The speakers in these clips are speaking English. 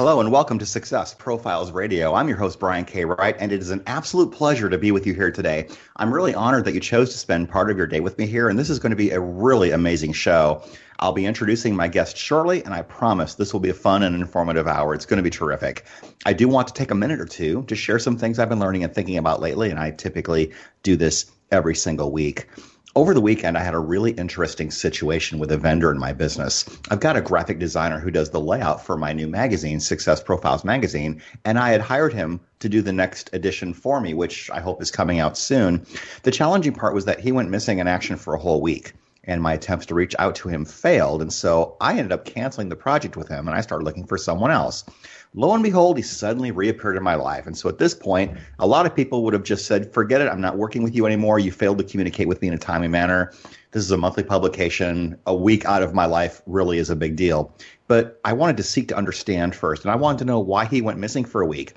Hello and welcome to Success Profiles Radio. I'm your host, Brian K. Wright, and it is an absolute pleasure to be with you here today. I'm really honored that you chose to spend part of your day with me here, and this is going to be a really amazing show. I'll be introducing my guest shortly, and I promise this will be a fun and informative hour. It's going to be terrific. I do want to take a minute or two to share some things I've been learning and thinking about lately, and I typically do this every single week over the weekend, I had a really interesting situation with a vendor in my business. I've got a graphic designer who does the layout for my new magazine, Success Profiles Magazine, and I had hired him to do the next edition for me, which I hope is coming out soon. The challenging part was that he went missing in action for a whole week and my attempts to reach out to him failed. And so I ended up canceling the project with him and I started looking for someone else. Lo and behold, he suddenly reappeared in my life. And so at this point, a lot of people would have just said, forget it, I'm not working with you anymore. You failed to communicate with me in a timely manner. This is a monthly publication. A week out of my life really is a big deal. But I wanted to seek to understand first, and I wanted to know why he went missing for a week.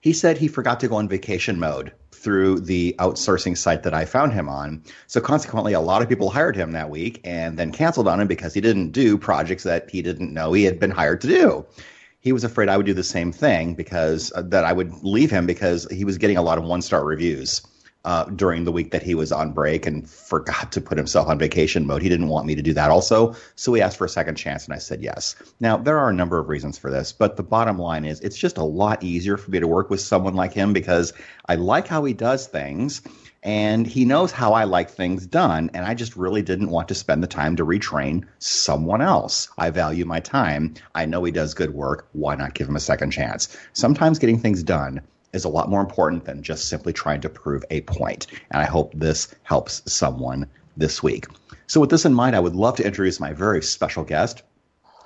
He said he forgot to go on vacation mode through the outsourcing site that I found him on. So consequently, a lot of people hired him that week and then canceled on him because he didn't do projects that he didn't know he had been hired to do he was afraid I would do the same thing because uh, that I would leave him because he was getting a lot of one star reviews uh, during the week that he was on break and forgot to put himself on vacation mode. He didn't want me to do that also, so he asked for a second chance, and I said yes. Now there are a number of reasons for this, but the bottom line is it's just a lot easier for me to work with someone like him because I like how he does things and he knows how I like things done. And I just really didn't want to spend the time to retrain someone else. I value my time. I know he does good work. Why not give him a second chance? Sometimes getting things done is a lot more important than just simply trying to prove a point. And I hope this helps someone this week. So, with this in mind, I would love to introduce my very special guest.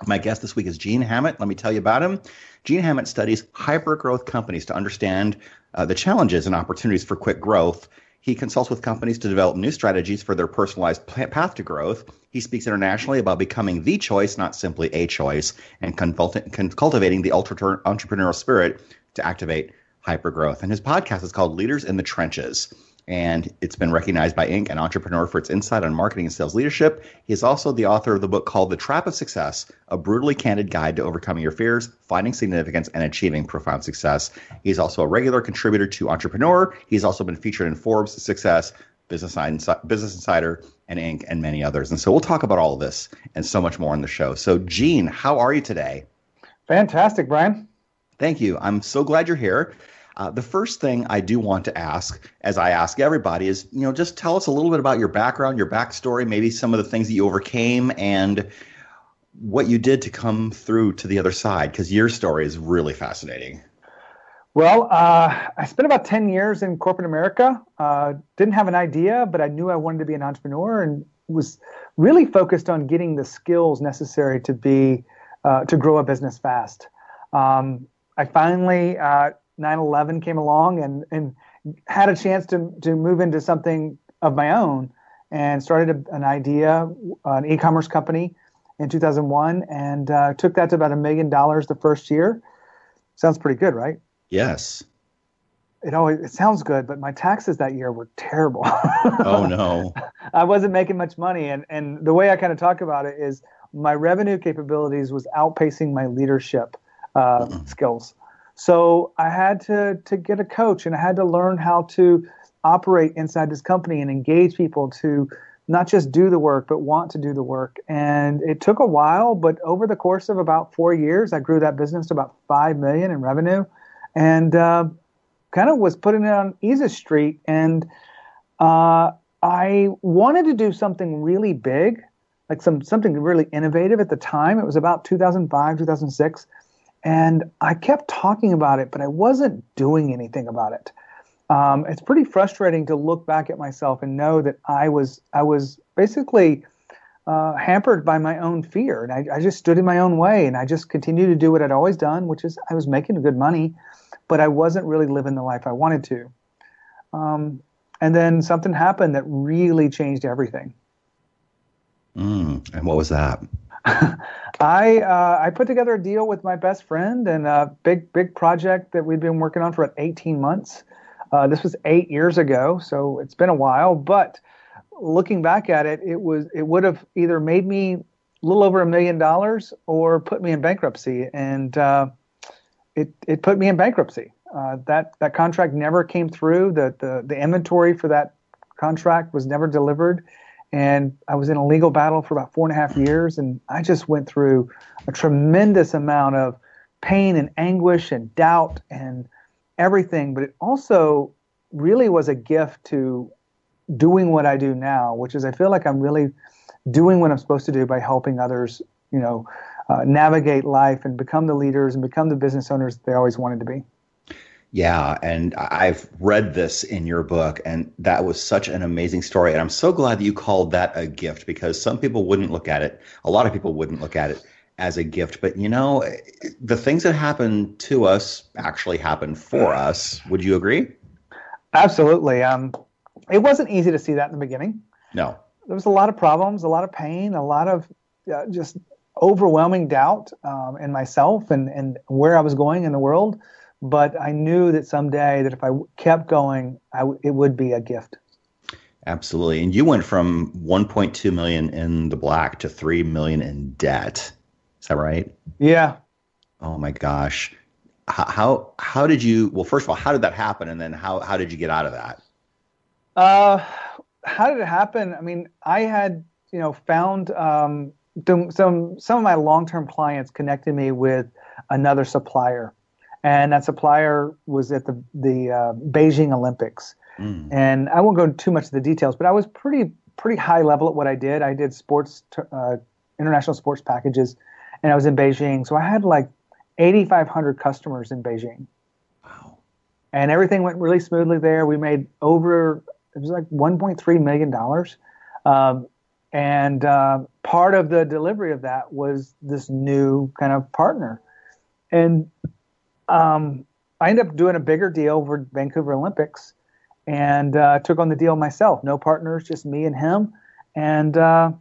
My guest this week is Gene Hammett. Let me tell you about him. Gene Hammett studies hyper growth companies to understand uh, the challenges and opportunities for quick growth he consults with companies to develop new strategies for their personalized path to growth. He speaks internationally about becoming the choice, not simply a choice, and cultivating the entrepreneurial spirit to activate hypergrowth. And his podcast is called Leaders in the Trenches and it's been recognized by Inc. and Entrepreneur for its insight on marketing and sales leadership. He is also the author of the book called The Trap of Success, a brutally candid guide to overcoming your fears, finding significance, and achieving profound success. He's also a regular contributor to Entrepreneur. He's also been featured in Forbes Success, Business, Business Insider, and Inc., and many others. And so we'll talk about all of this and so much more on the show. So, Gene, how are you today? Fantastic, Brian. Thank you. I'm so glad you're here. Uh, the first thing I do want to ask, as I ask everybody, is you know just tell us a little bit about your background, your backstory, maybe some of the things that you overcame, and what you did to come through to the other side. Because your story is really fascinating. Well, uh, I spent about ten years in corporate America. Uh, didn't have an idea, but I knew I wanted to be an entrepreneur, and was really focused on getting the skills necessary to be uh, to grow a business fast. Um, I finally uh, 9/11 came along and and had a chance to to move into something of my own and started a, an idea, an e-commerce company in 2001, and uh, took that to about a million dollars the first year. Sounds pretty good, right? Yes. It always it sounds good, but my taxes that year were terrible. oh no. I wasn't making much money, and and the way I kind of talk about it is my revenue capabilities was outpacing my leadership uh, skills. So I had to to get a coach and I had to learn how to operate inside this company and engage people to not just do the work but want to do the work. And it took a while, but over the course of about four years, I grew that business to about five million in revenue, and uh, kind of was putting it on easy street. And uh, I wanted to do something really big, like some something really innovative at the time. It was about 2005, 2006 and I kept talking about it, but I wasn't doing anything about it. um, it's pretty frustrating to look back at myself and know that I was I was basically uh, hampered by my own fear, and I, I, just stood in my own way, and I just continued to do what I'd always done, which is I was making good money, but I wasn't really living the life I wanted to. Um, and then something happened that really changed everything. Mm, and what was that? I uh, I put together a deal with my best friend and a big big project that we'd been working on for about 18 months. Uh, this was eight years ago, so it's been a while. But looking back at it, it was it would have either made me a little over a million dollars or put me in bankruptcy, and uh, it it put me in bankruptcy. Uh, that that contract never came through. The, the the inventory for that contract was never delivered, and I was in a legal battle for about four and a half years, and I just went through a tremendous amount of pain and anguish and doubt and everything. But it also really was a gift to doing what I do now, which is I feel like I'm really doing what I'm supposed to do by helping others, you know, uh, navigate life and become the leaders and become the business owners they always wanted to be. Yeah, and I've read this in your book, and that was such an amazing story. And I'm so glad that you called that a gift because some people wouldn't look at it, a lot of people wouldn't look at it as a gift. But you know, the things that happen to us actually happen for us. Would you agree? Absolutely. Um, it wasn't easy to see that in the beginning. No. There was a lot of problems, a lot of pain, a lot of uh, just overwhelming doubt um, in myself and, and where I was going in the world. But I knew that someday that if I kept going, I w- it would be a gift. Absolutely. And you went from 1.2 million in the black to 3 million in debt. Is that right? Yeah. Oh my gosh. How, how, how did you, well, first of all, how did that happen? And then how, how did you get out of that? Uh, how did it happen? I mean, I had, you know, found um, some some of my long-term clients connected me with another supplier, and that supplier was at the the uh, Beijing Olympics. Mm. And I won't go into too much of the details, but I was pretty pretty high level at what I did. I did sports uh, international sports packages, and I was in Beijing, so I had like 8,500 customers in Beijing. Wow! And everything went really smoothly there. We made over it was like 1.3 million dollars, um, and uh, part of the delivery of that was this new kind of partner, and um, I ended up doing a bigger deal for Vancouver Olympics, and uh, took on the deal myself. No partners, just me and him, and uh,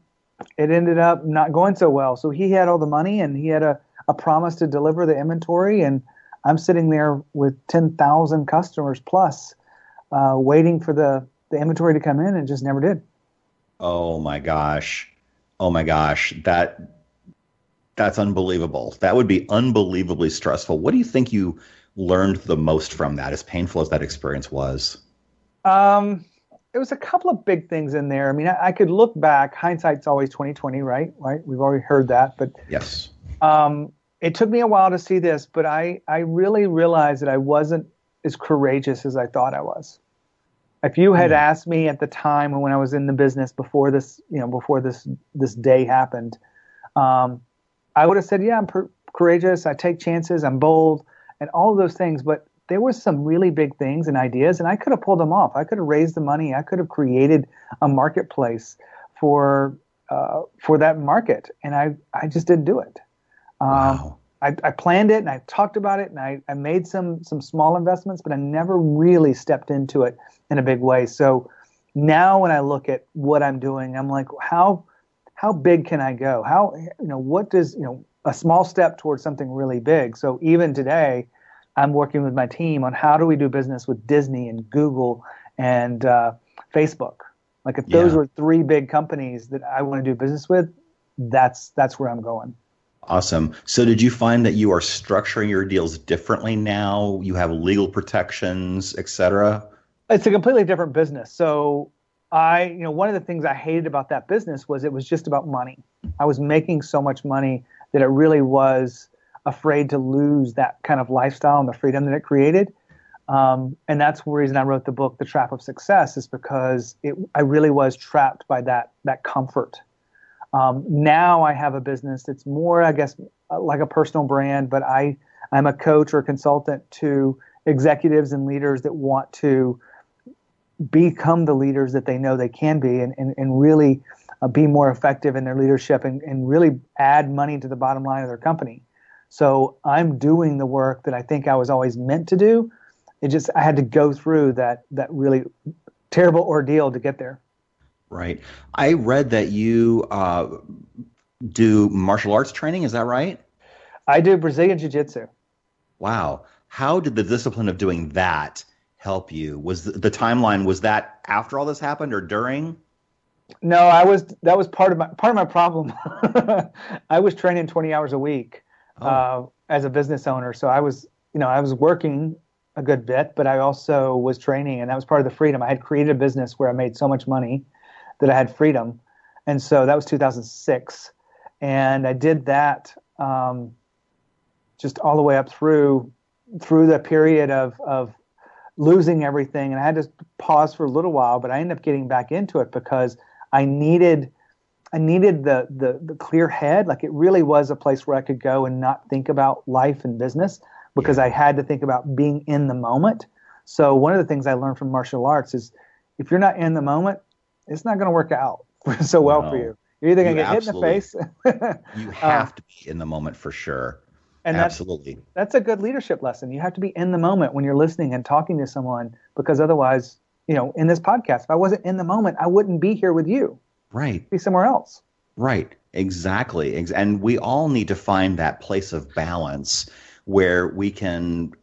it ended up not going so well. So he had all the money, and he had a, a promise to deliver the inventory, and I'm sitting there with 10,000 customers plus, uh, waiting for the the inventory to come in and just never did. Oh my gosh. Oh my gosh. That that's unbelievable. That would be unbelievably stressful. What do you think you learned the most from that, as painful as that experience was? Um, it was a couple of big things in there. I mean, I, I could look back. Hindsight's always twenty twenty, right? Right. We've already heard that, but yes. Um, it took me a while to see this, but I I really realized that I wasn't as courageous as I thought I was. If you had mm. asked me at the time when I was in the business before this, you know, before this this day happened, um, I would have said, "Yeah, I'm per- courageous. I take chances. I'm bold, and all of those things." But there were some really big things and ideas, and I could have pulled them off. I could have raised the money. I could have created a marketplace for uh, for that market, and I I just didn't do it. Um, wow. I, I, planned it and I talked about it and I, I made some some small investments, but I never really stepped into it in a big way. So now when I look at what I'm doing, I'm like, how how big can I go? How you know what does you know a small step towards something really big. So even today, I'm working with my team on how do we do business with Disney and Google and uh, Facebook. Like if those yeah. were three big companies that I want to do business with, that's that's where I'm going. Awesome. So, did you find that you are structuring your deals differently now? You have legal protections, et cetera. It's a completely different business. So, I, you know, one of the things I hated about that business was it was just about money. I was making so much money that it really was afraid to lose that kind of lifestyle and the freedom that it created. Um, and that's the reason I wrote the book, The Trap of Success, is because it, I really was trapped by that that comfort um, now I have a business that's more, I guess, like a personal brand, but I I'm a coach or consultant to executives and leaders that want to become the leaders that they know they can be and, and, and really uh, be more effective in their leadership and, and really add money to the bottom line of their company. So I'm doing the work that I think I was always meant to do. It just I had to go through that that really terrible ordeal to get there. Right. I read that you uh, do martial arts training. Is that right? I do Brazilian Jiu Jitsu. Wow. How did the discipline of doing that help you? Was the, the timeline was that after all this happened or during? No, I was that was part of my part of my problem. I was training 20 hours a week oh. uh, as a business owner, so I was you know I was working a good bit, but I also was training, and that was part of the freedom. I had created a business where I made so much money that I had freedom, and so that was 2006, and I did that um, just all the way up through through the period of of losing everything, and I had to pause for a little while, but I ended up getting back into it because I needed I needed the, the the clear head. Like it really was a place where I could go and not think about life and business because. I had to think about being in the moment. So one of the things I learned from martial arts is if you're not in the moment, it's not going to work out so well no. for you. You're either going to get hit in the face. you have um, to be in the moment for sure. And absolutely, that's, that's a good leadership lesson. You have to be in the moment when you're listening and talking to someone because otherwise, you know, in this podcast, if I wasn't in the moment, I wouldn't be here with you. Right. Be somewhere else. Right. Exactly. And we all need to find that place of balance where we can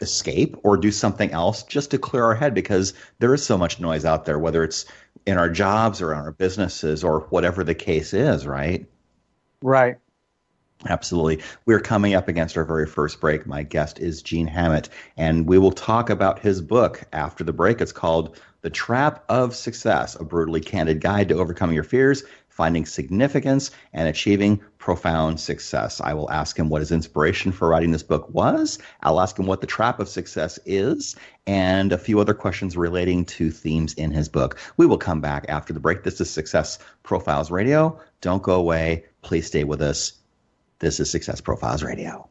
escape or do something else just to clear our head because there is so much noise out there, whether it's in our jobs or in our businesses or whatever the case is, right? Right. Absolutely. We're coming up against our very first break. My guest is Gene Hammett, and we will talk about his book after the break. It's called The Trap of Success, a brutally candid guide to overcoming your fears, finding significance, and achieving profound success. I will ask him what his inspiration for writing this book was. I'll ask him what the trap of success is, and a few other questions relating to themes in his book. We will come back after the break. This is Success Profiles Radio. Don't go away. Please stay with us. This is Success Profiles Radio.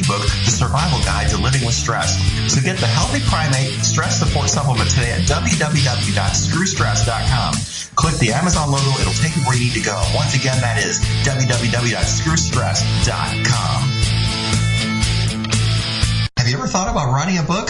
ebook, The Survival Guide to Living with Stress. So get the Healthy Primate Stress Support Supplement today at www.screwstress.com. Click the Amazon logo, it'll take you where you need to go. Once again, that is www.screwstress.com. Have you ever thought about writing a book?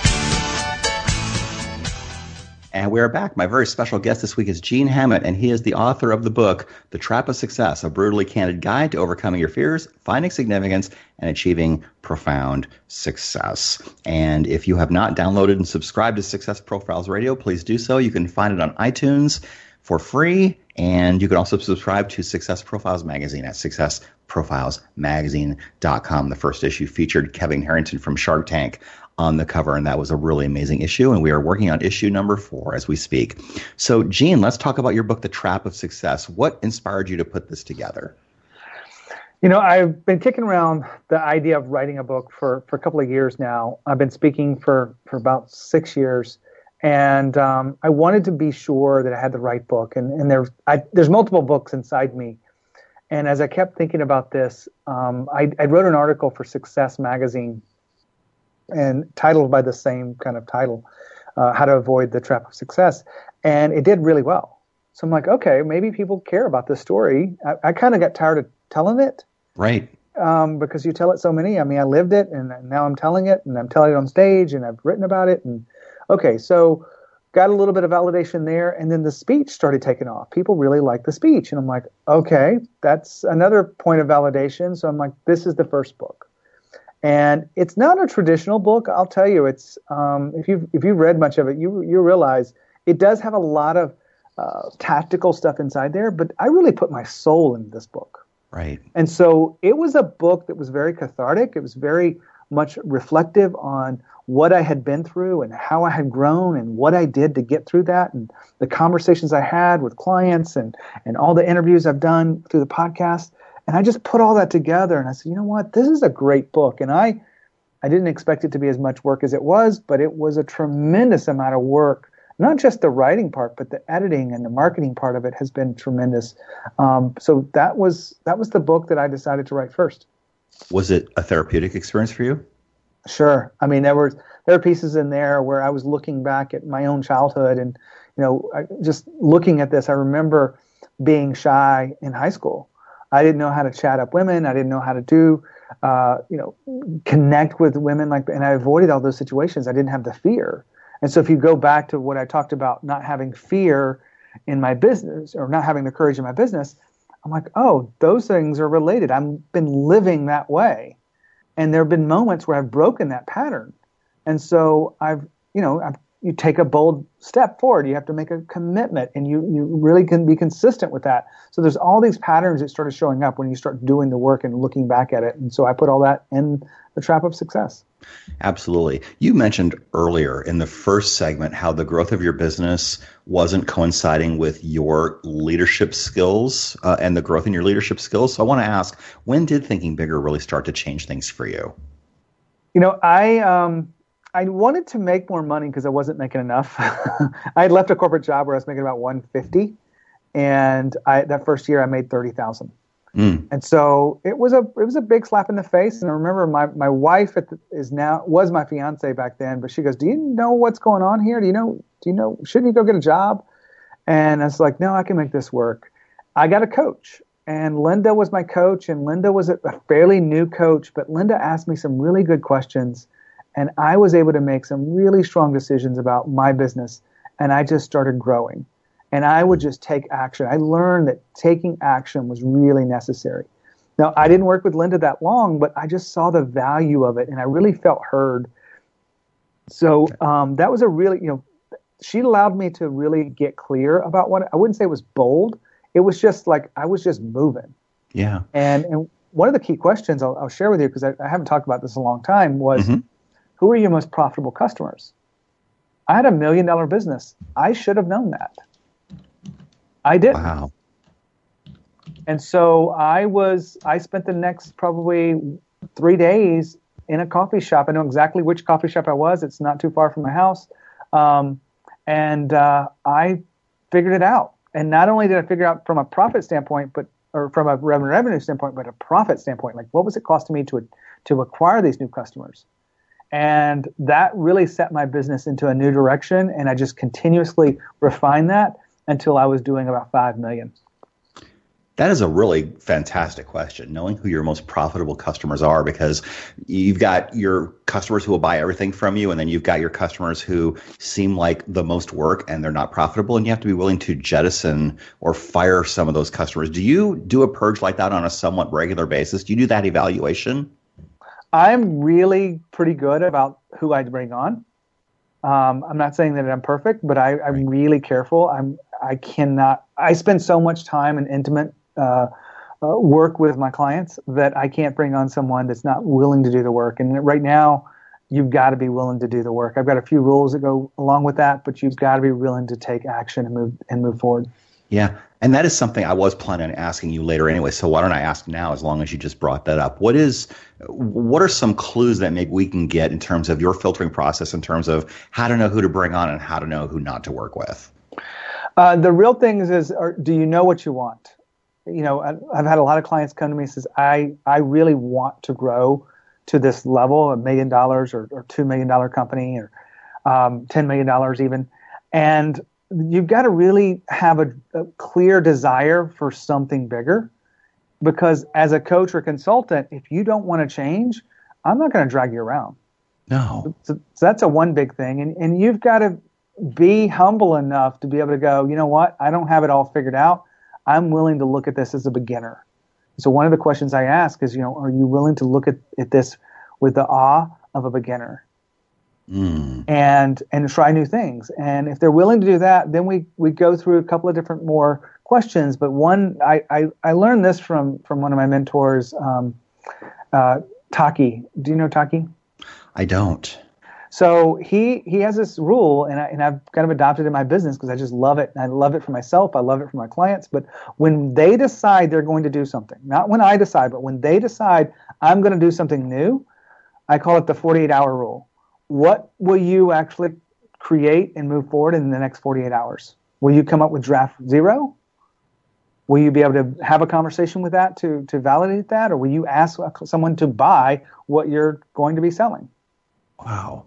And we are back. My very special guest this week is Gene Hammett, and he is the author of the book, The Trap of Success, a brutally candid guide to overcoming your fears, finding significance, and achieving profound success. And if you have not downloaded and subscribed to Success Profiles Radio, please do so. You can find it on iTunes for free. And you can also subscribe to Success Profiles Magazine at successprofilesmagazine.com. The first issue featured Kevin Harrington from Shark Tank on the cover, and that was a really amazing issue. And we are working on issue number four as we speak. So, Gene, let's talk about your book, The Trap of Success. What inspired you to put this together? You know, I've been kicking around the idea of writing a book for, for a couple of years now. I've been speaking for, for about six years, and um, I wanted to be sure that I had the right book. And, and there's, I, there's multiple books inside me. And as I kept thinking about this, um, I, I wrote an article for Success Magazine and titled by the same kind of title, uh, How to Avoid the Trap of Success. And it did really well. So I'm like, okay, maybe people care about this story. I, I kind of got tired of telling it. Right. Um, because you tell it so many. I mean, I lived it and now I'm telling it and I'm telling it on stage and I've written about it. And okay, so got a little bit of validation there. And then the speech started taking off. People really liked the speech. And I'm like, okay, that's another point of validation. So I'm like, this is the first book and it's not a traditional book. I'll tell you, it's um, if you if you read much of it, you you realize it does have a lot of uh, tactical stuff inside there. But I really put my soul in this book. Right. And so it was a book that was very cathartic. It was very much reflective on what I had been through and how I had grown and what I did to get through that and the conversations I had with clients and and all the interviews I've done through the podcast. And I just put all that together and I said, you know what? This is a great book. And I, I didn't expect it to be as much work as it was, but it was a tremendous amount of work. Not just the writing part, but the editing and the marketing part of it has been tremendous. Um, so that was that was the book that I decided to write first. Was it a therapeutic experience for you? Sure. I mean, there were there are pieces in there where I was looking back at my own childhood, and you know, I, just looking at this, I remember being shy in high school I didn't know how to chat up women. I didn't know how to do, uh, you know, connect with women like, and I avoided all those situations. I didn't have the fear. And so if you go back to what I talked about, not having fear in my business or not having the courage in my business, I'm like, oh, those things are related. I've been living that way. And there have been moments where I've broken that pattern. And so I've, you know, I've you take a bold step forward. You have to make a commitment, and you you really can be consistent with that. So there's all these patterns that started showing up when you start doing the work and looking back at it. And so I put all that in the trap of success. Absolutely. You mentioned earlier in the first segment how the growth of your business wasn't coinciding with your leadership skills uh, and the growth in your leadership skills. So I want to ask, when did thinking bigger really start to change things for you? You know, I um, I wanted to make more money because I wasn't making enough. I had left a corporate job where I was making about 150, and I, that first year I made 30,000. Mm. And so it was a it was a big slap in the face. And I remember my my wife the, is now was my fiance back then, but she goes, "Do you know what's going on here? Do you know? Do you know? Shouldn't you go get a job?" And I was like, "No, I can make this work." I got a coach, and Linda was my coach, and Linda was a, a fairly new coach, but Linda asked me some really good questions and I was able to make some really strong decisions about my business. And I just started growing. And I would just take action. I learned that taking action was really necessary. Now, I didn't work with Linda that long, but I just saw the value of it and I really felt heard. So um, that was a really, you know, she allowed me to really get clear about what I wouldn't say it was bold. It was just like I was just moving. Yeah. And and one of the key questions I'll, I'll share with you because I, I, haven't talked about this in a long time was mm-hmm who are your most profitable customers? I had a million dollar business. I should have known that. I didn't. Wow. And so I was, I spent the next probably three days in a coffee shop. I know exactly which coffee shop I was. It's not too far from my house. Um, and uh, I figured it out. And not only did I figure out from a profit standpoint, but or from a revenue revenue standpoint, but a profit standpoint, like what was it costing me to to acquire these new customers? And that really set my business into a new direction. And I just continuously refined that until I was doing about 5 million. That is a really fantastic question, knowing who your most profitable customers are, because you've got your customers who will buy everything from you, and then you've got your customers who seem like the most work and they're not profitable, and you have to be willing to jettison or fire some of those customers. Do you do a purge like that on a somewhat regular basis? Do you do that evaluation? I'm really pretty good about who I bring on. Um, I'm not saying that I'm perfect, but I, am really careful. I'm I cannot. I spend so much time in intimate uh, uh, work with my clients that I can't bring on someone that's not willing to do the work. And right now, you've got to be willing to do the work. I've got a few rules that go along with that, but you've got to be willing to take action and move and move forward. Yeah, and that is something I was planning on asking you later anyway. So why don't I ask now, as long as you just brought that up? What is, what are some clues that maybe we can get in terms of your filtering process, in terms of how to know who to bring on and how to know who not to work with? Uh, the real things is, are, do you know what you want? you know, I've had a lot of clients come to me and says, I, I really want to grow to this level, a million dollars or, or two million dollar company or um, $10 million even. And you've got to really have a, a clear desire for something bigger because as a coach or consultant, if you don't want to change, I'm not going to drag you around. No. So, so, that's a one big thing. And, and you've got to be humble enough to be able to go, you know what? I don't have it all figured out. I'm willing to look at this as a beginner. So one of the questions I ask is, you know, are you willing to look at, at this with the awe of a beginner? Mm. And and try new things. And if they're willing to do that, then we we go through a couple of different more questions. But one, I I, I learned this from from one of my mentors, um, uh, Taki. Do you know Taki? I don't. So he he has this rule, and I and I've kind of adopted it in my business because I just love it. I love it for myself. I love it for my clients. But when they decide they're going to do something, not when I decide, but when they decide I'm going to do something new, I call it the 48 hour rule. What will you actually create and move forward in the next 48 hours? Will you come up with draft zero? Will you be able to have a conversation with that to to validate that, or will you ask someone to buy what you're going to be selling? Wow.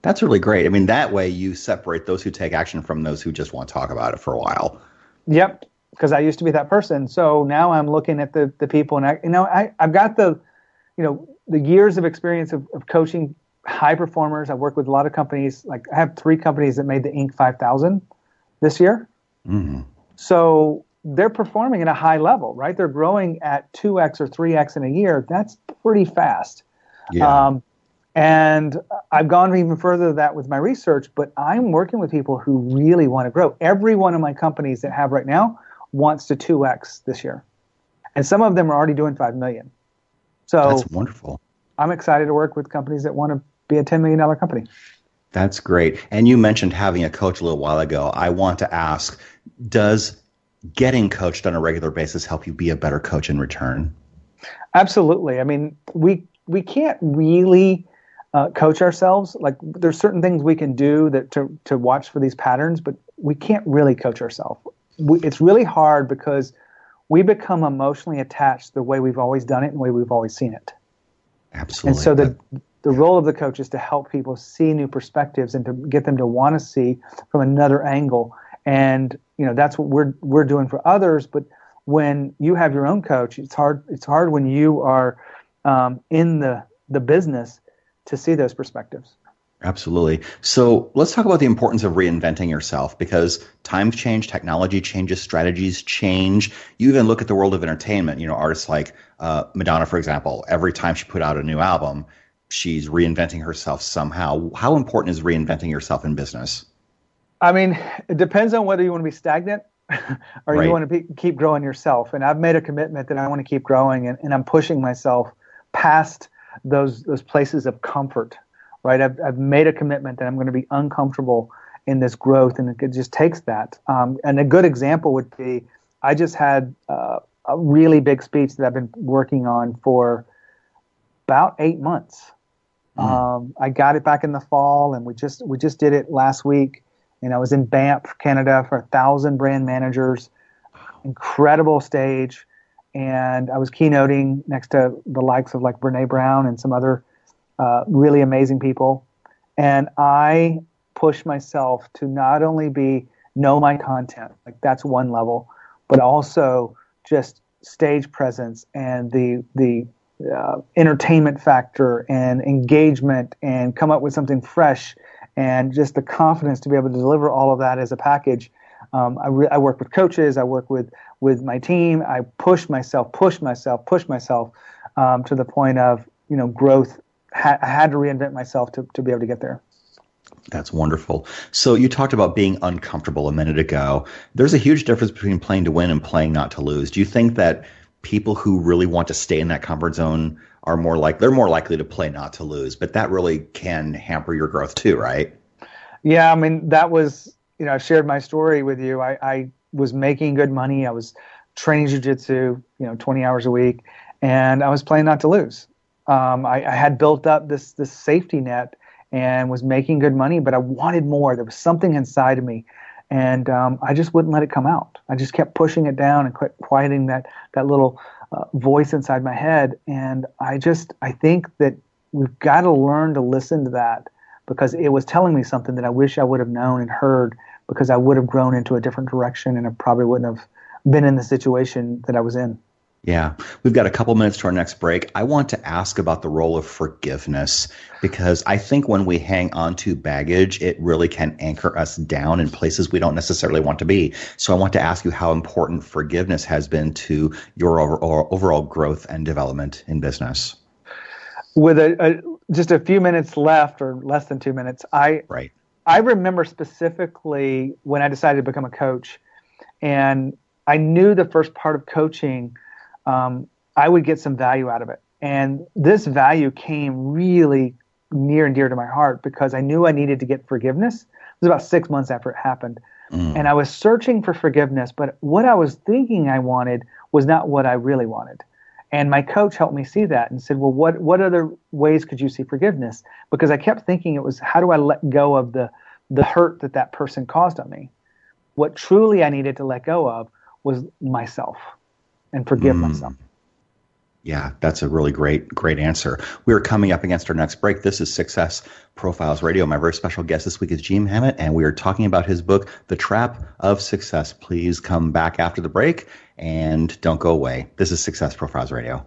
That's really great. I mean, that way you separate those who take action from those who just want to talk about it for a while. Yep, because I used to be that person. So now I'm looking at the the people, and I, you know, I I've got the, you know, the years of experience of, of coaching high performers. I work with a lot of companies. Like I have three companies that made the Inc. 5000 this year. Mm-hmm. So they're performing at a high level, right? They're growing at 2x or 3x in a year. That's pretty fast. Yeah. Um, and I've gone even further than that with my research, but I'm working with people who really want to grow. Every one of my companies that have right now wants to 2x this year. And some of them are already doing 5 million. So That's wonderful. I'm excited to work with companies that want to be a $10 million company. That's great. And you mentioned having a coach a little while ago. I want to ask Does getting coached on a regular basis help you be a better coach in return? Absolutely. I mean, we we can't really uh, coach ourselves. Like there's certain things we can do that to to watch for these patterns, but we can't really coach ourselves. it's really hard because we become emotionally attached the way we've always done it and the way we've always seen it. Absolutely. And so the the role of the coach is to help people see new perspectives and to get them to want to see from another angle. And you know that's what we're we're doing for others. But when you have your own coach, it's hard. It's hard when you are um, in the the business to see those perspectives. Absolutely. So let's talk about the importance of reinventing yourself because times change, technology changes, strategies change. You even look at the world of entertainment. You know, artists like uh, Madonna, for example, every time she put out a new album, she's reinventing herself somehow. How important is reinventing yourself in business? I mean, it depends on whether you want to be stagnant or right. you want to be, keep growing yourself. And I've made a commitment that I want to keep growing and, and I'm pushing myself past those those places of comfort, right? I've, I've made a commitment that I'm going to be uncomfortable in this growth, and it just takes that. Um, and a good example would be, I just had uh, a really big speech that I've been working on for about eight months. Mm. Um, I got it back in the fall, and we just we just did it last week. And I was in Banff, Canada, for a thousand brand managers. Incredible stage and I was keynoting next to the likes of like Brene Brown and some other uh, really amazing people. And I push myself to not only be know my content, like that's one level, but also just stage presence and the the uh, entertainment factor and engagement and come up with something fresh and just the confidence to be able to deliver all of that as a package. Um, I, re- I, work with coaches. I work with with my team. I push myself, push myself, push myself um, to the point of you know growth. Ha- I had to reinvent myself to to be able to get there. That's wonderful. So you talked about being uncomfortable a minute ago. There's a huge difference between playing to win and playing not to lose. Do you think that people who really want to stay in that comfort zone are more like they're more likely to play not to lose, but that really can hamper your growth too, right? Yeah, I mean that was you know I shared my story with you. I, I was making good money. I was training jujitsu, you know, 20 hours a week, and I was playing not to lose. Um, I, I had built up this this safety net and was making good money, but I wanted more. There was something inside of me, and um, I just wouldn't let it come out. I just kept pushing it down and quieting that that little uh, voice inside my head. And I just I think that we've got to learn to listen to that because it was telling me something that I wish I would have known and heard because I would have grown into a different direction and I probably wouldn't have been in the situation that I was in. Yeah, we've got a couple minutes to our next break. I want to ask about the role of forgiveness because I think when we hang on to baggage, it really can anchor us down in places we don't necessarily want to be. So I want to ask you how important forgiveness has been to your overall, growth and development in business. With a, a, just a few minutes left, or less than two minutes, I right. I remember specifically when I decided to become a coach, and I knew the first part of coaching um, I would get some value out of it. And this value came really near and dear to my heart because I knew I needed to get forgiveness. It was about six months after it happened. Mm. And I was searching for forgiveness, but what I was thinking I wanted was not what I really wanted. And my coach helped me see that and said, Well, what, what other ways could you see forgiveness? Because I kept thinking it was how do I let go of the, the hurt that that person caused on me? What truly I needed to let go of was myself and forgive mm. myself. Yeah, that's a really great, great answer. We are coming up against our next break. This is Success Profiles Radio. My very special guest this week is Gene Hammett, and we are talking about his book, The Trap of Success. Please come back after the break and don't go away. This is Success Profiles Radio.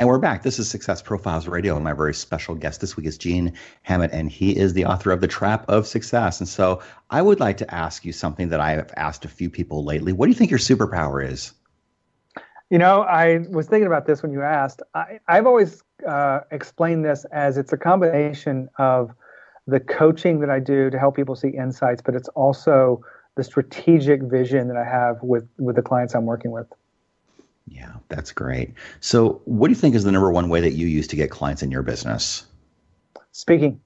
And we're back. This is Success Profiles Radio, and my very special guest this week is Gene Hammett, and he is the author of The Trap of Success. And so I would like to ask you something that I have asked a few people lately. What do you think your superpower is? You know, I was thinking about this when you asked. I, have always uh, explained this as it's a combination of the coaching that I do to help people see insights, but it's also the strategic vision that I have with with the clients I'm working with. Yeah, that's great. So, what do you think is the number one way that you use to get clients in your business? Speaking.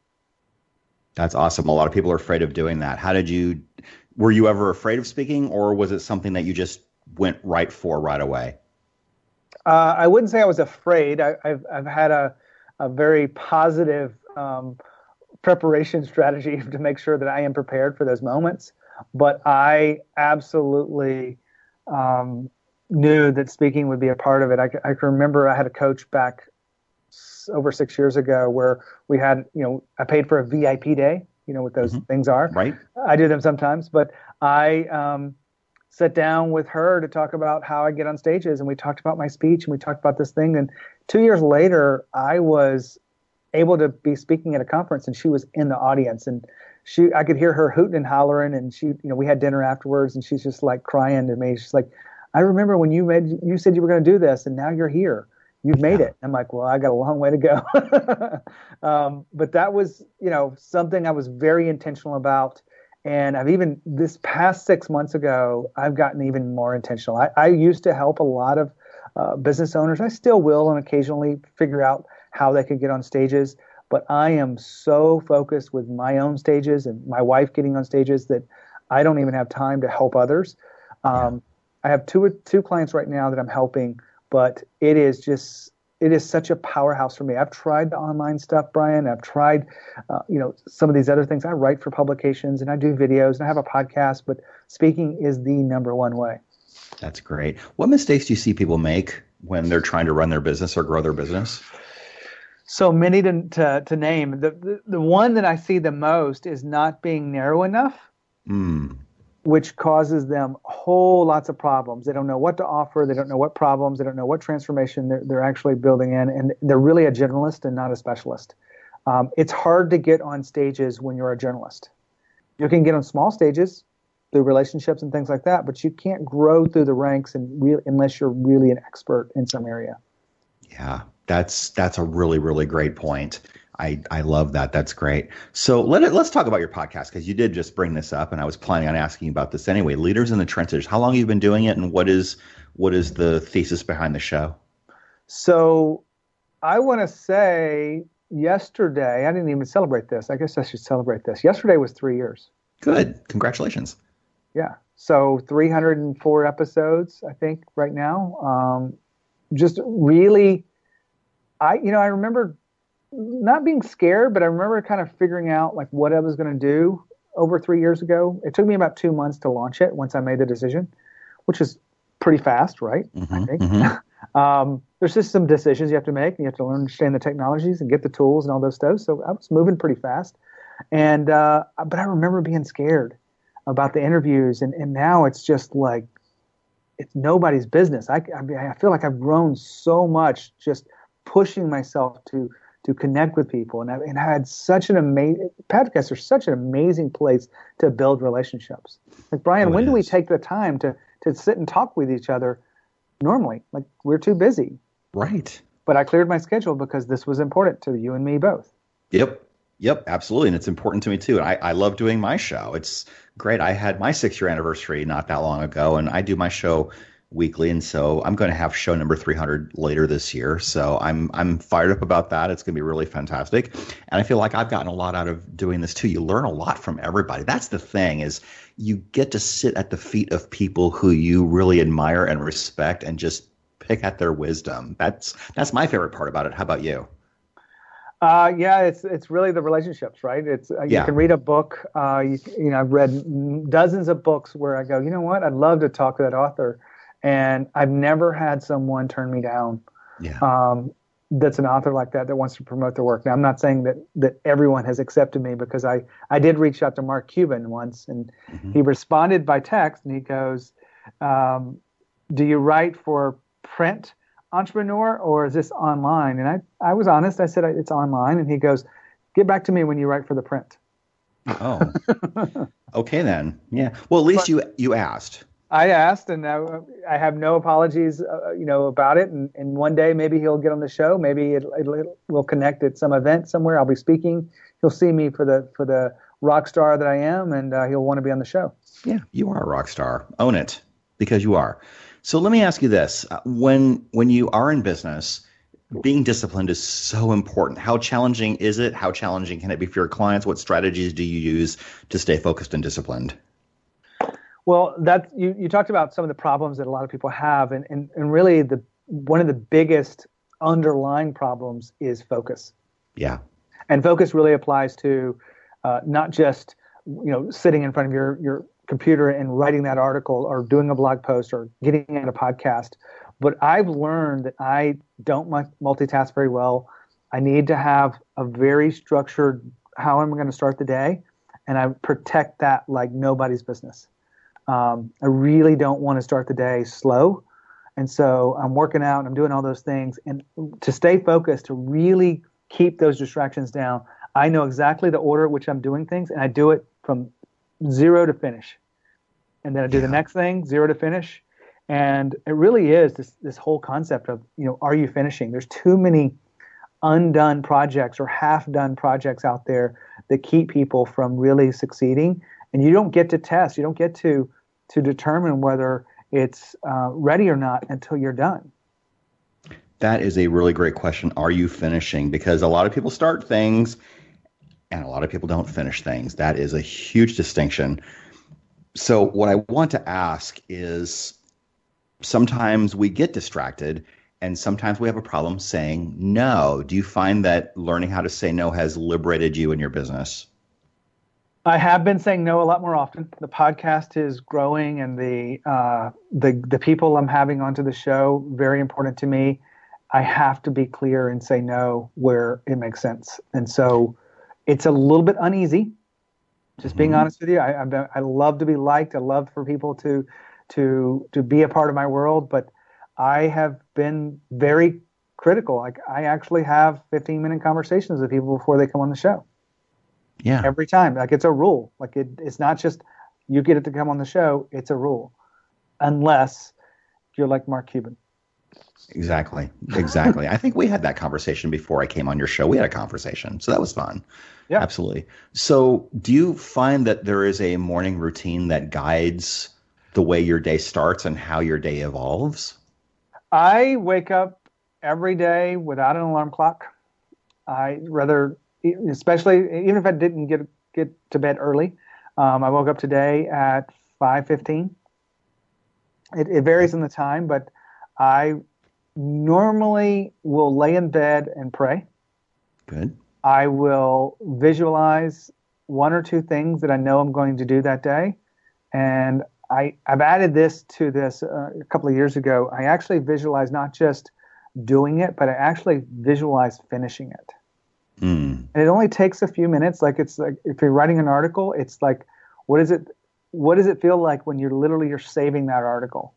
That's awesome. A lot of people are afraid of doing that. How did you were you ever afraid of speaking or was it something that you just went right for right away? Uh, I wouldn't say I was afraid. I, have I've had a a very positive um, preparation strategy to make sure that I am prepared for those moments. But I absolutely um, knew that speaking would be a part of it. I, I can remember I had a coach back over six years ago where we had, you know, I paid for a VIP day, you know what those mm-hmm. things are. Right. I do them sometimes, but I um, sat down with her to talk about how I get on stages and we talked about my speech and we talked about this thing. And two years later, I was able to be speaking at a conference and she was in the audience and she I could hear her hooting and hollering and she you know we had dinner afterwards and she's just like crying to me she's like I remember when you made you said you were going to do this and now you're here. You've made yeah. it. I'm like well I got a long way to go. Um, but that was you know something I was very intentional about. And I've even this past six months ago I've gotten even more intentional. I, I used to help a lot of uh, business owners. I still will and occasionally figure out how they could get on stages. But I am so focused with my own stages and my wife getting on stages that I don't even have time to help others. Um, I have two two clients right now that I'm helping, but it is just it is such a powerhouse for me. I've tried the online stuff, Brian. I've tried, uh, you know, some of these other things. I write for publications and I do videos and I have a podcast, but speaking is the number one way. That's great. What mistakes do you see people make when they're trying to run their business or grow their business? so many to, to, to name. The, the, the one that I see the most is not being narrow enough, mm. Which causes them whole lots of problems. They don't know what to offer. They don't know what problems. They don't know what transformation they're, they're actually building in, and they're really a generalist and not a specialist. Um, it's hard to get on stages when you're a journalist. You can get on small stages through relationships and things like that, but you can't grow through the ranks and re- unless you're really an expert in some area. Yeah, that's that's a really really great point. I, I love that. That's great. So let it, let's talk about your podcast because you did just bring this up, and I was planning on asking about this anyway. Leaders in the trenches. How long have you been doing it, and what is what is the thesis behind the show? So, I want to say yesterday. I didn't even celebrate this. I guess I should celebrate this. Yesterday was three years. Good. Congratulations. Yeah. So 304 episodes, I think, right now. Um, just really I, you know, I remember not being scared, but I remember kind of figuring out like what I was going to do over three years ago. It took me about two months to launch it once I made the decision, which is pretty fast, right? Mm-hmm, I think. Mm-hmm. um, there's just some decisions you have to make, and you have to learn, understand the technologies, and get the tools and all those stuff. So I was moving pretty fast, and uh, but I remember being scared about the interviews, and and now it's just like it's nobody's business. I I, mean, I feel like I've grown so much just pushing myself to to connect with people. And and had such an amazing podcasts are such an amazing place to build relationships. Like Brian, oh, when do we take the time to to sit and talk with each other normally? Like we're too busy. Right. But I cleared my schedule because this was important to you and me both. Yep. Yep, absolutely. And it's important to me too. And I, I love doing my show. It's great. I had my six year anniversary not that long ago, and I do my show weekly, and so I'm going to have show number 300 later this year. So I'm I'm fired up about that. It's going to be really fantastic, and I feel like I've gotten a lot out of doing this too. You learn a lot from everybody. That's the thing is you get to sit at the feet of people who you really admire and respect, and just pick at their wisdom. That's that's my favorite part about it. How about you? Uh, yeah, it's it's really the relationships, right? It's uh, you yeah. can read a book. Uh, you, you know, I've read dozens of books where I go, you know what? I'd love to talk to that author and I've never had someone turn me down. Yeah. Um, that's an author like that that wants to promote their work. Now, I'm not saying that that everyone has accepted me because I I did reach out to Mark Cuban once, and mm-hmm. he responded by text, and he goes, um, "Do you write for print entrepreneur or is this online?" And I I was honest. I said it's online, and he goes, "Get back to me when you write for the print." Oh. okay then. Yeah. Well, at least but, you you asked. I asked, and I, I have no apologies, uh, you know, about it. And, and one day maybe he'll get on the show. Maybe it will connect at some event somewhere. I'll be speaking. He'll see me for the for the rock star that I am, and uh, he'll want to be on the show. Yeah, you are a rock star. Own it because you are. So let me ask you this: uh, when when you are in business, being disciplined is so important. How challenging is it? How challenging can it be for your clients? What strategies do you use to stay focused and disciplined? Well, that you, you talked about some of the problems that a lot of people have, and, and, and really the one of the biggest underlying problems is focus. Yeah. And focus really applies to uh, not just you know sitting in front of your your computer and writing that article or doing a blog post or getting in a podcast. But I've learned that I don't multitask very well. I need to have a very structured how I'm going to start the day, and I protect that like nobody's business. Um, I really don't want to start the day slow. And so I'm working out I'm doing all those things. And to stay focused, to really keep those distractions down, I know exactly the order at which I'm doing things, and I do it from zero to finish. And then I do yeah. the next thing, zero to finish. And it really is this this whole concept of, you know, are you finishing? There's too many undone projects or half done projects out there that keep people from really succeeding. And you don't get to test, you don't get to to determine whether it's uh, ready or not until you're done. That is a really great question. Are you finishing? Because a lot of people start things and a lot of people don't finish things. That is a huge distinction. So, what I want to ask is sometimes we get distracted and sometimes we have a problem saying no. Do you find that learning how to say no has liberated you in your business? I have been saying no a lot more often. The podcast is growing, and the uh, the the people I'm having onto the show very important to me. I have to be clear and say no where it makes sense, and so it's a little bit uneasy. Just being mm-hmm. honest with you, I, I I love to be liked. I love for people to to to be a part of my world, but I have been very critical. Like I actually have 15 minute conversations with people before they come on the show. Yeah. Every time. Like it's a rule. Like it, it's not just you get it to come on the show, it's a rule. Unless you're like Mark Cuban. Exactly. Exactly. I think we had that conversation before I came on your show. We had a conversation. So that was fun. Yeah. Absolutely. So do you find that there is a morning routine that guides the way your day starts and how your day evolves? I wake up every day without an alarm clock. I rather especially even if I didn't get get to bed early. Um, I woke up today at 5:15. It, it varies in the time, but I normally will lay in bed and pray. Good. I will visualize one or two things that I know I'm going to do that day, and I, I've added this to this uh, a couple of years ago. I actually visualize not just doing it, but I actually visualize finishing it. Mm. And it only takes a few minutes. Like it's like if you're writing an article, it's like, what is it? What does it feel like when you're literally you're saving that article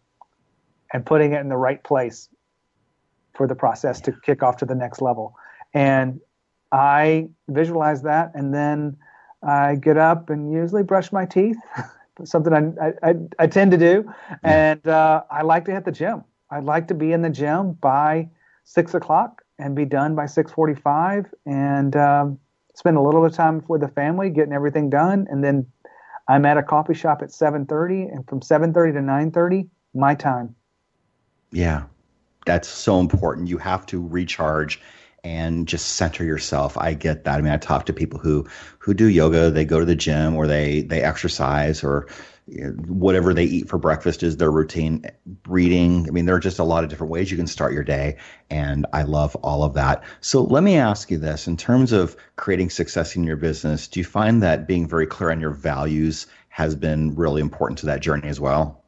and putting it in the right place for the process yeah. to kick off to the next level? And I visualize that, and then I get up and usually brush my teeth. something I, I, I tend to do, and uh, I like to hit the gym. I'd like to be in the gym by six o'clock and be done by 6:45 and um, spend a little bit of time with the family getting everything done and then I'm at a coffee shop at 7:30 and from 7:30 to 9:30 my time. Yeah. That's so important. You have to recharge and just center yourself. I get that. I mean, I talk to people who who do yoga, they go to the gym or they they exercise or whatever they eat for breakfast is their routine reading i mean there are just a lot of different ways you can start your day and i love all of that. So let me ask you this. In terms of creating success in your business do you find that being very clear on your values has been really important to that journey as well?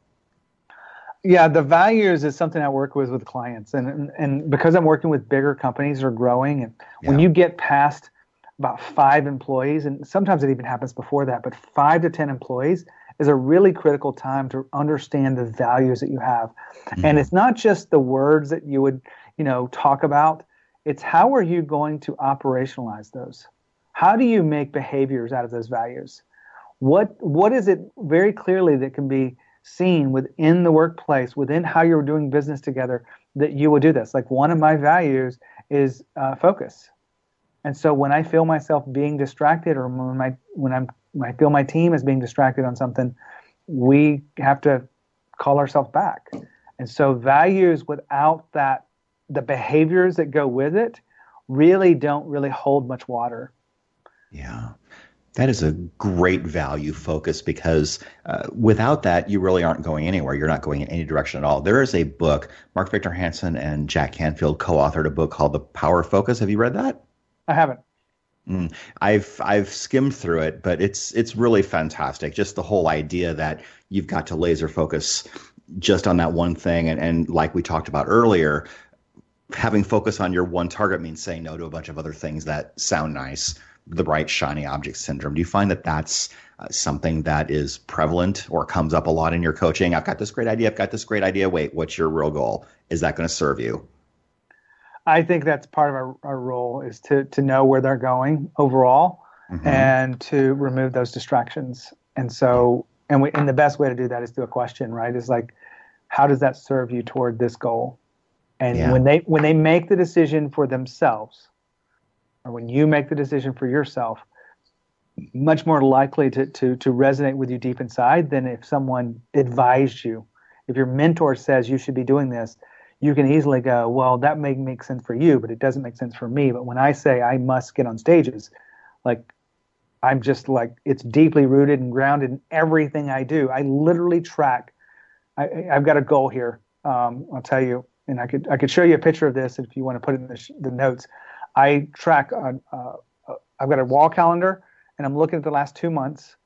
Yeah the values is something i work with with clients and and, because i'm working with bigger companies are growing and yeah. when you get past about five employees and sometimes it even happens before that but five to ten employees is a really critical time to understand the values that you have. Mm-hmm. And it's not just the words that you would, you know, talk about. It's how are you going to operationalize those? How do you make behaviors out of those values? What what is it very clearly that can be seen within the workplace, within how you're doing business together, that you will do this? Like one of my values is uh, focus. And so when I feel myself being distracted or when, my, when I'm I feel my team is being distracted on something, we have to call ourselves back. And so values without that, the behaviors that go with it, really don't really hold much water. Yeah. That is a great value focus because uh, without that, you really aren't going anywhere. You're not going in any direction at all. There is a book, Mark Victor Hansen and Jack Canfield co authored a book called The Power Focus. Have you read that? I haven't. Mm, I've I've skimmed through it, but it's it's really fantastic. Just the whole idea that you've got to laser focus just on that one thing, and, and like we talked about earlier, having focus on your one target means saying no to a bunch of other things that sound nice the bright shiny object syndrome. Do you find that that's uh, something that is prevalent or comes up a lot in your coaching? I've got this great idea. I've got this great idea. Wait, what's your real goal? Is that going to serve you? I think that's part of our, our role is to to know where they're going overall mm-hmm. and to remove those distractions. And so, and we and the best way to do that is through a question, right? Is like, how does that serve you toward this goal? And yeah. when they when they make the decision for themselves, or when you make the decision for yourself, much more likely to, to, to resonate with you deep inside than if someone advised you. If your mentor says you should be doing this, you can easily go, well, that may make sense for you, but it doesn't make sense for me. But when I say I must get on stages, like I'm just like it's deeply rooted and grounded in everything I do. I literally track. I, have got a goal here. Um, I'll tell you, and I could I could show you a picture of this if you want to put it in the, sh- the notes. I track on, uh, I've got a wall calendar and I'm looking at the last two months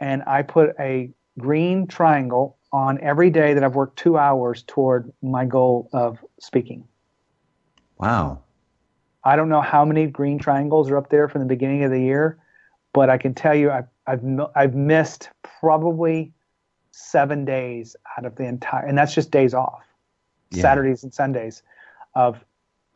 and I put a green triangle on every day that I've worked two hours toward my goal of speaking. Wow. I don't know how many green triangles are up there from the beginning of the year, but I can tell you I've, I've, I've missed probably seven days out of the entire, and that's just days off, yeah. Saturdays and Sundays of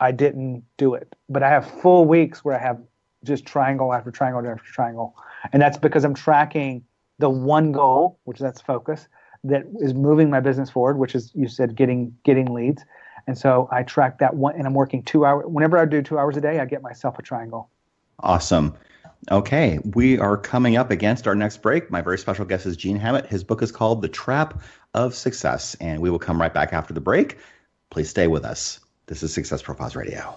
I didn't do it. But I have full weeks where I have just triangle after triangle after triangle. And that's because I'm tracking the one goal, which is that's focus, that is moving my business forward, which is you said getting getting leads. And so I track that one and I'm working two hours whenever I do two hours a day, I get myself a triangle. Awesome. Okay, we are coming up against our next break. My very special guest is Gene Hammett. His book is called The Trap of Success, and we will come right back after the break. Please stay with us. This is Success Profiles Radio.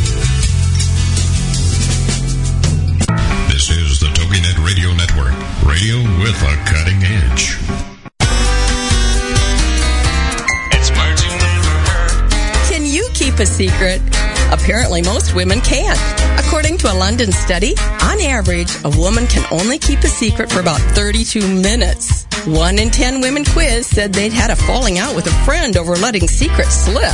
This is the TogiNet Radio Network, radio with a cutting edge. It's words you never heard. Can you keep a secret? Apparently, most women can't. According to a London study, on average, a woman can only keep a secret for about 32 minutes. One in 10 women quiz said they'd had a falling out with a friend over letting secrets slip.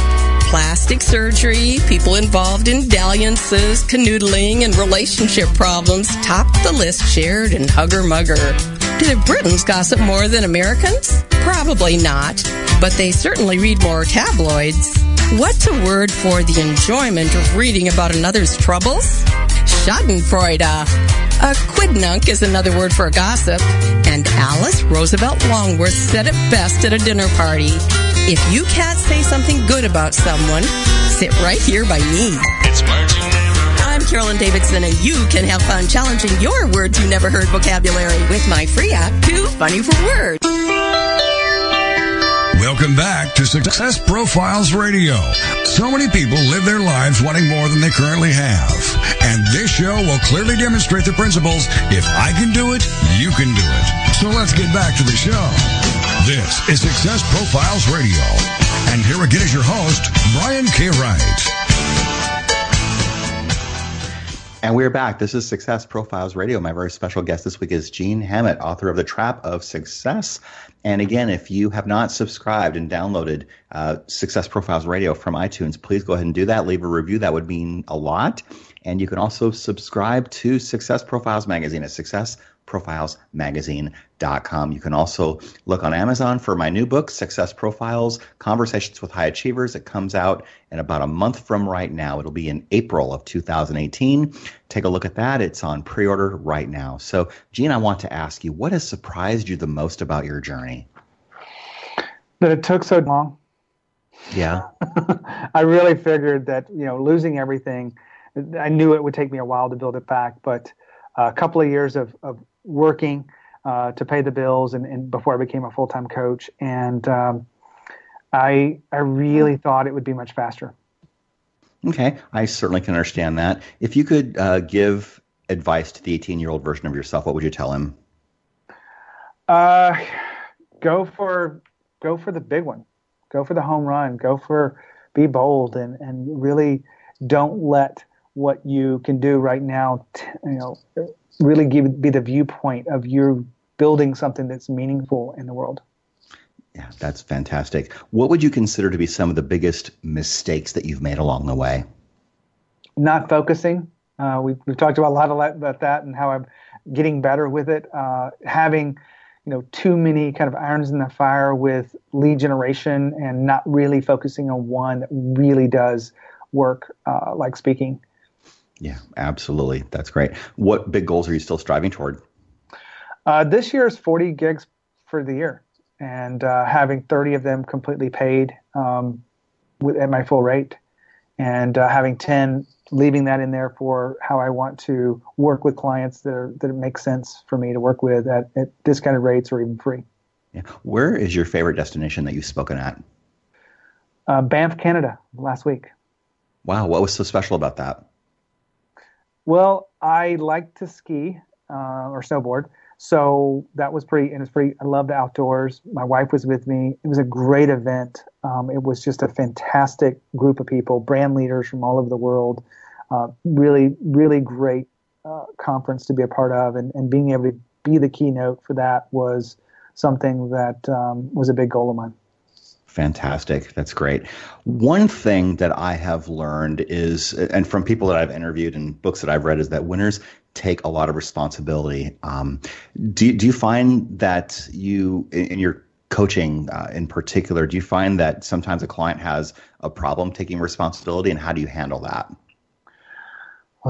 Plastic surgery, people involved in dalliances, canoodling, and relationship problems topped the list shared in Hugger Mugger. Do Britons gossip more than Americans? Probably not, but they certainly read more tabloids. What's a word for the enjoyment of reading about another's troubles? Schadenfreude. A quidnunc is another word for gossip, and Alice Roosevelt Longworth said it best at a dinner party. If you can't say something good about someone, sit right here by me. It's I'm Carolyn Davidson, and you can have fun challenging your words you never heard vocabulary with my free app, Too Funny for Words. Welcome back to Success Profiles Radio. So many people live their lives wanting more than they currently have. And this show will clearly demonstrate the principles if I can do it, you can do it. So let's get back to the show. This is Success Profiles Radio. And here again is your host, Brian K. Wright. And we're back. This is Success Profiles Radio. My very special guest this week is Gene Hammett, author of The Trap of Success. And again, if you have not subscribed and downloaded uh, Success Profiles Radio from iTunes, please go ahead and do that. Leave a review. That would mean a lot. And you can also subscribe to Success Profiles Magazine at Success profilesmagazine.com. You can also look on Amazon for my new book, Success Profiles Conversations with High Achievers. It comes out in about a month from right now. It'll be in April of 2018. Take a look at that. It's on pre order right now. So, Gene, I want to ask you what has surprised you the most about your journey? That it took so long. Yeah. I really figured that, you know, losing everything, I knew it would take me a while to build it back, but a couple of years of, of working uh, to pay the bills and, and, before I became a full time coach. And um, I, I really thought it would be much faster. Okay, I certainly can understand that. If you could uh, give advice to the 18 year old version of yourself, what would you tell him? Uh, go for go for the big one. Go for the home run. Go for be bold and and really don't let what you can do right now, you know, really give be the viewpoint of you building something that's meaningful in the world. Yeah, that's fantastic. What would you consider to be some of the biggest mistakes that you've made along the way? Not focusing. Uh, we've, we've talked about a lot about that and how I'm getting better with it. Uh, having, you know, too many kind of irons in the fire with lead generation and not really focusing on one that really does work, uh, like speaking. Yeah, absolutely. That's great. What big goals are you still striving toward? Uh, this year is 40 gigs for the year and uh, having 30 of them completely paid um, with, at my full rate and uh, having 10 leaving that in there for how I want to work with clients that are, that it makes sense for me to work with at, at discounted rates or even free. Yeah. Where is your favorite destination that you've spoken at? Uh, Banff, Canada, last week. Wow, what was so special about that? Well, I like to ski uh, or snowboard, so that was pretty. And it's pretty. I love the outdoors. My wife was with me. It was a great event. Um, it was just a fantastic group of people, brand leaders from all over the world. Uh, really, really great uh, conference to be a part of, and, and being able to be the keynote for that was something that um, was a big goal of mine. Fantastic. That's great. One thing that I have learned is, and from people that I've interviewed and books that I've read, is that winners take a lot of responsibility. Um, do, do you find that you, in your coaching uh, in particular, do you find that sometimes a client has a problem taking responsibility, and how do you handle that?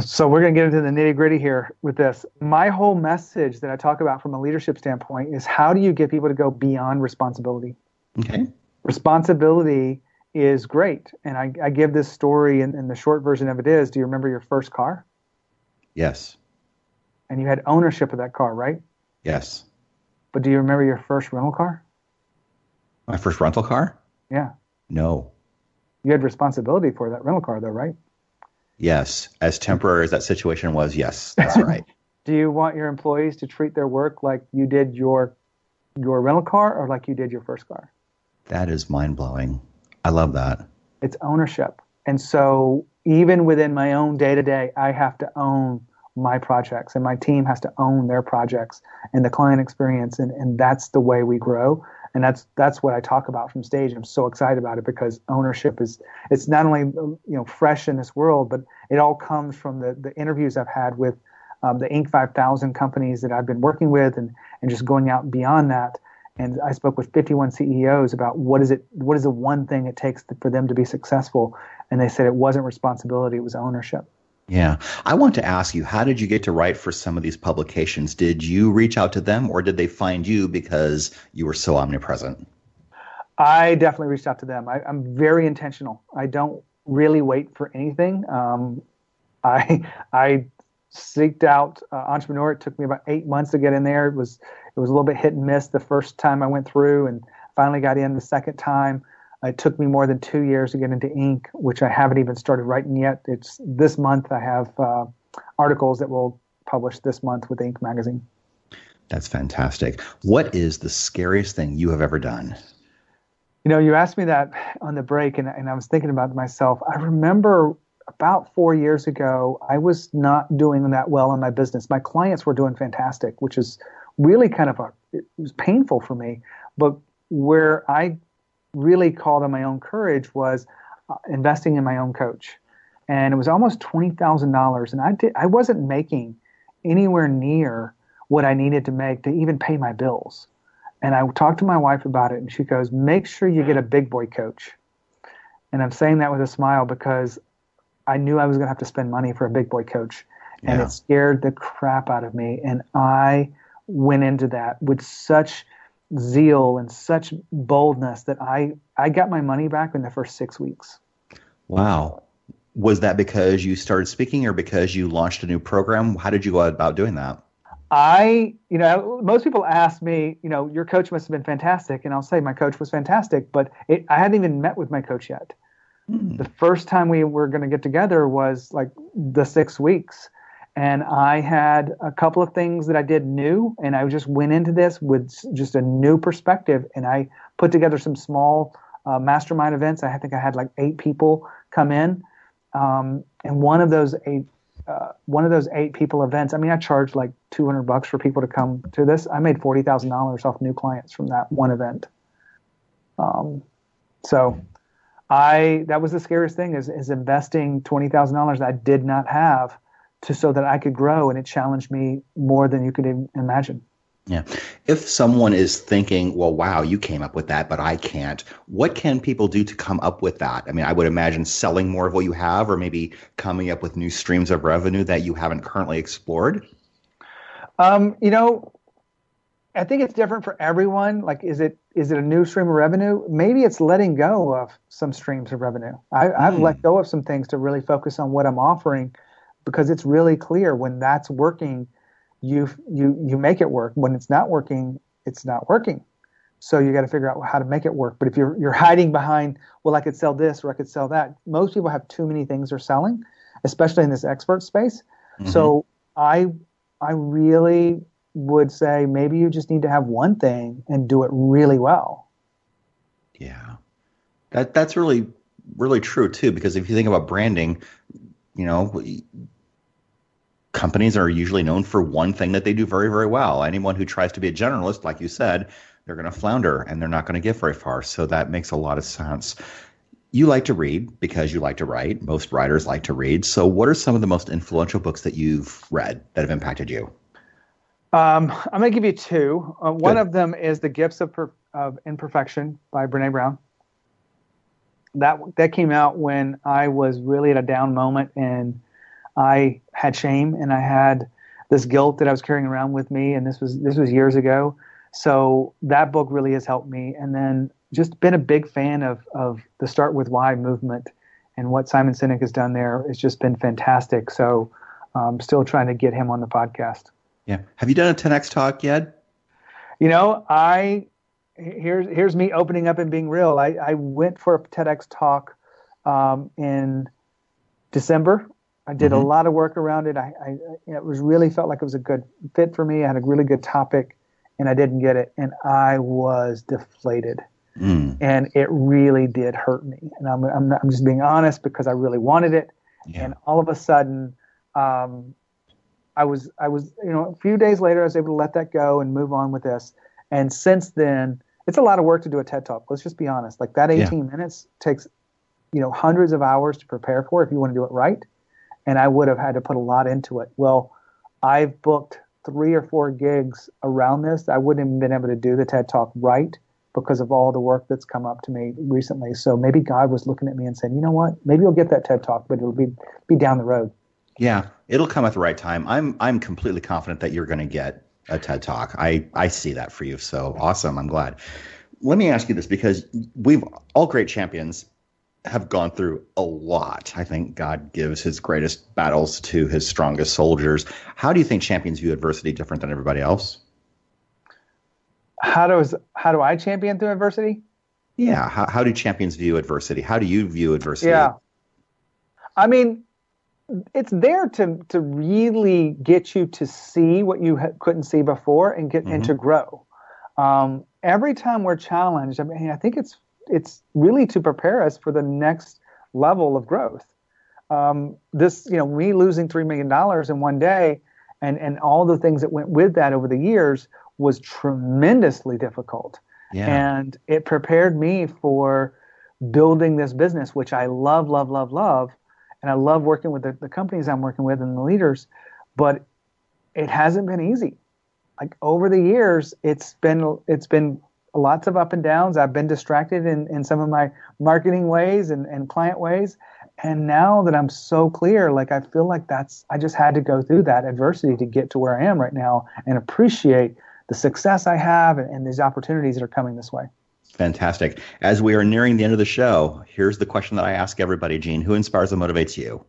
So we're going to get into the nitty gritty here with this. My whole message that I talk about from a leadership standpoint is how do you get people to go beyond responsibility? Okay responsibility is great. And I, I give this story, and, and the short version of it is do you remember your first car? Yes. And you had ownership of that car, right? Yes. But do you remember your first rental car? My first rental car? Yeah. No. You had responsibility for that rental car, though, right? Yes. As temporary as that situation was, yes, that's right. do you want your employees to treat their work like you did your your rental car or like you did your first car? That is mind blowing. I love that. It's ownership. And so even within my own day to day, I have to own my projects and my team has to own their projects and the client experience and, and that's the way we grow and that's that's what I talk about from stage. I'm so excited about it because ownership is it's not only you know fresh in this world, but it all comes from the the interviews I've had with um, the Inc. 5000 companies that I've been working with, and and just going out beyond that and I spoke with 51 CEOs about what is it, what is the one thing it takes for them to be successful, and they said it wasn't responsibility, it was ownership. Yeah, I want to ask you, how did you get to write for some of these publications? Did you reach out to them, or did they find you because you were so omnipresent? I definitely reached out to them. I, am very intentional. I don't really wait for anything. Um, I I seeked out uh, entrepreneur. It took me about eight months to get in there. It was it was a little bit hit and miss the first time I went through, and finally got in the second time. It took me more than two years to get into Inc., which I haven't even started writing yet. It's this month. I have uh, articles that will publish this month with Inc. magazine. That's fantastic. What is the scariest thing you have ever done? You know, you asked me that on the break, and, and I was thinking about myself. I remember about four years ago, I was not doing that well in my business. My clients were doing fantastic, which is really kind of a, it was painful for me. But where I really called on my own courage was uh, investing in my own coach. And it was almost $20,000. And I, did, I wasn't making anywhere near what I needed to make to even pay my bills. And I talked to my wife about it, and she goes, Make sure you get a big boy coach. And I'm saying that with a smile because I knew I was going to have to spend money for a big boy coach. And yeah. it scared the crap out of me. And I went into that with such zeal and such boldness that I, I got my money back in the first six weeks. Wow. Was that because you started speaking or because you launched a new program? How did you go about doing that? I, you know, most people ask me, you know, your coach must have been fantastic, and I'll say my coach was fantastic, but it, I hadn't even met with my coach yet. Mm. The first time we were going to get together was like the six weeks, and I had a couple of things that I did new, and I just went into this with just a new perspective, and I put together some small uh, mastermind events. I think I had like eight people come in, um, and one of those eight uh, one of those eight people events. I mean, I charged like 200 bucks for people to come to this. I made forty thousand dollars off new clients from that one event. Um, so I that was the scariest thing is is investing twenty thousand dollars I did not have to so that I could grow, and it challenged me more than you could imagine. Yeah. If someone is thinking, well, wow, you came up with that, but I can't, what can people do to come up with that? I mean, I would imagine selling more of what you have or maybe coming up with new streams of revenue that you haven't currently explored. Um, you know, I think it's different for everyone. Like, is it is it a new stream of revenue? Maybe it's letting go of some streams of revenue. I, have mm. let go of some things to really focus on what I'm offering because it's really clear when that's working you you you make it work. When it's not working, it's not working. So you got to figure out how to make it work. But if you're you're hiding behind, well, I could sell this or I could sell that. Most people have too many things they're selling, especially in this expert space. Mm-hmm. So I I really would say maybe you just need to have one thing and do it really well. Yeah. That that's really really true too because if you think about branding, you know, companies are usually known for one thing that they do very, very well. Anyone who tries to be a generalist, like you said, they're going to flounder and they're not going to get very far. So that makes a lot of sense. You like to read because you like to write. Most writers like to read. So, what are some of the most influential books that you've read that have impacted you? Um, I'm going to give you two. Uh, one of them is The Gifts of, per- of Imperfection by Brene Brown. That that came out when I was really at a down moment and I had shame and I had this guilt that I was carrying around with me, and this was this was years ago. So that book really has helped me, and then just been a big fan of of the Start with Why movement and what Simon Sinek has done there. It's just been fantastic. So I'm um, still trying to get him on the podcast. Yeah. Have you done a TEDx talk yet? You know, I here's here's me opening up and being real. I, I went for a TEDx talk um, in December I did mm-hmm. a lot of work around it. I, I it was really felt like it was a good fit for me. I had a really good topic, and I didn't get it, and I was deflated. Mm. And it really did hurt me. And I'm I'm, not, I'm just being honest because I really wanted it, yeah. and all of a sudden, um, I was I was you know a few days later I was able to let that go and move on with this. And since then, it's a lot of work to do a TED talk. Let's just be honest. Like that 18 yeah. minutes takes, you know, hundreds of hours to prepare for if you want to do it right and I would have had to put a lot into it. Well, I've booked three or four gigs around this. I wouldn't have been able to do the TED Talk right because of all the work that's come up to me recently. So maybe God was looking at me and saying, you know what? Maybe you'll get that TED Talk, but it'll be be down the road. Yeah, it'll come at the right time. I'm I'm completely confident that you're going to get a TED Talk. I I see that for you. So awesome. I'm glad. Let me ask you this because we've all great champions have gone through a lot. I think God gives his greatest battles to his strongest soldiers. How do you think champions view adversity different than everybody else? how does how do I champion through adversity? Yeah. How, how do champions view adversity? How do you view adversity? Yeah. I mean, it's there to to really get you to see what you ha- couldn't see before and get mm-hmm. and to grow. Um, every time we're challenged, I mean, I think it's it's really to prepare us for the next level of growth. Um, this, you know, me losing three million dollars in one day, and and all the things that went with that over the years was tremendously difficult. Yeah. And it prepared me for building this business, which I love, love, love, love. And I love working with the, the companies I'm working with and the leaders, but it hasn't been easy. Like over the years, it's been it's been lots of up and downs. I've been distracted in, in some of my marketing ways and, and client ways. And now that I'm so clear, like I feel like that's I just had to go through that adversity to get to where I am right now and appreciate the success I have and, and these opportunities that are coming this way. Fantastic. As we are nearing the end of the show, here's the question that I ask everybody, Gene. Who inspires and motivates you?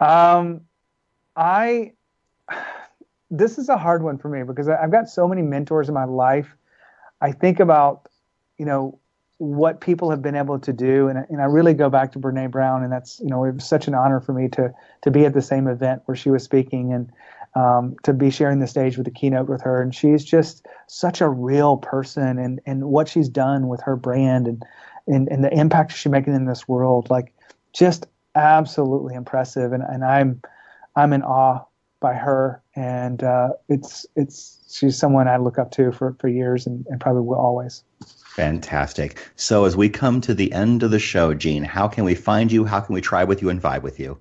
Um, I, this is a hard one for me because I've got so many mentors in my life. I think about, you know, what people have been able to do, and, and I really go back to Brene Brown, and that's, you know, it was such an honor for me to to be at the same event where she was speaking, and um, to be sharing the stage with the keynote with her. And she's just such a real person and, and what she's done with her brand and, and, and the impact she's making in this world, like just absolutely impressive. And, and I'm, I'm in awe by her. And uh, it's, it's, she's someone I look up to for, for years and, and probably will always. Fantastic. So as we come to the end of the show, Gene, how can we find you? How can we try with you and vibe with you?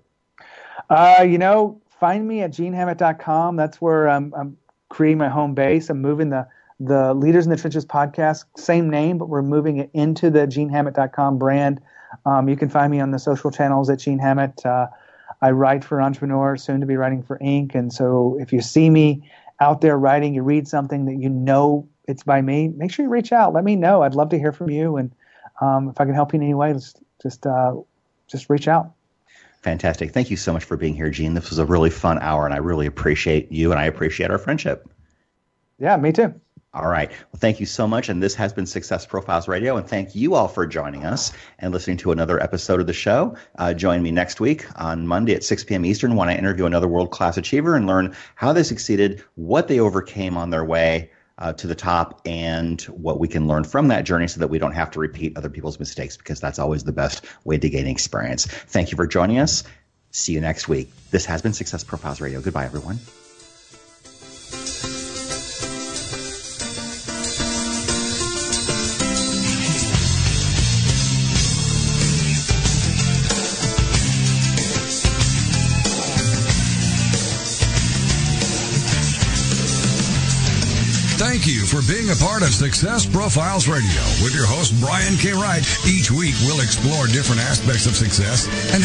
Uh, you know, find me at genehammett.com. That's where I'm, I'm creating my home base. I'm moving the the Leaders in the Trenches podcast, same name, but we're moving it into the genehammett.com brand. Um, you can find me on the social channels at Gene Hammett. Uh, I write for Entrepreneur, soon to be writing for Inc. And so if you see me out there writing, you read something that you know it's by me, make sure you reach out. Let me know. I'd love to hear from you. And um, if I can help you in any way, just just, uh, just reach out. Fantastic. Thank you so much for being here, Gene. This was a really fun hour, and I really appreciate you and I appreciate our friendship. Yeah, me too. All right. Well, thank you so much. And this has been Success Profiles Radio. And thank you all for joining us and listening to another episode of the show. Uh, join me next week on Monday at 6 p.m. Eastern when I interview another world class achiever and learn how they succeeded, what they overcame on their way, uh, to the top and what we can learn from that journey so that we don't have to repeat other people's mistakes because that's always the best way to gain experience. Thank you for joining us. See you next week. This has been Success Profiles Radio. Goodbye, everyone. You for being a part of Success Profiles Radio with your host, Brian K. Wright. Each week, we'll explore different aspects of success and how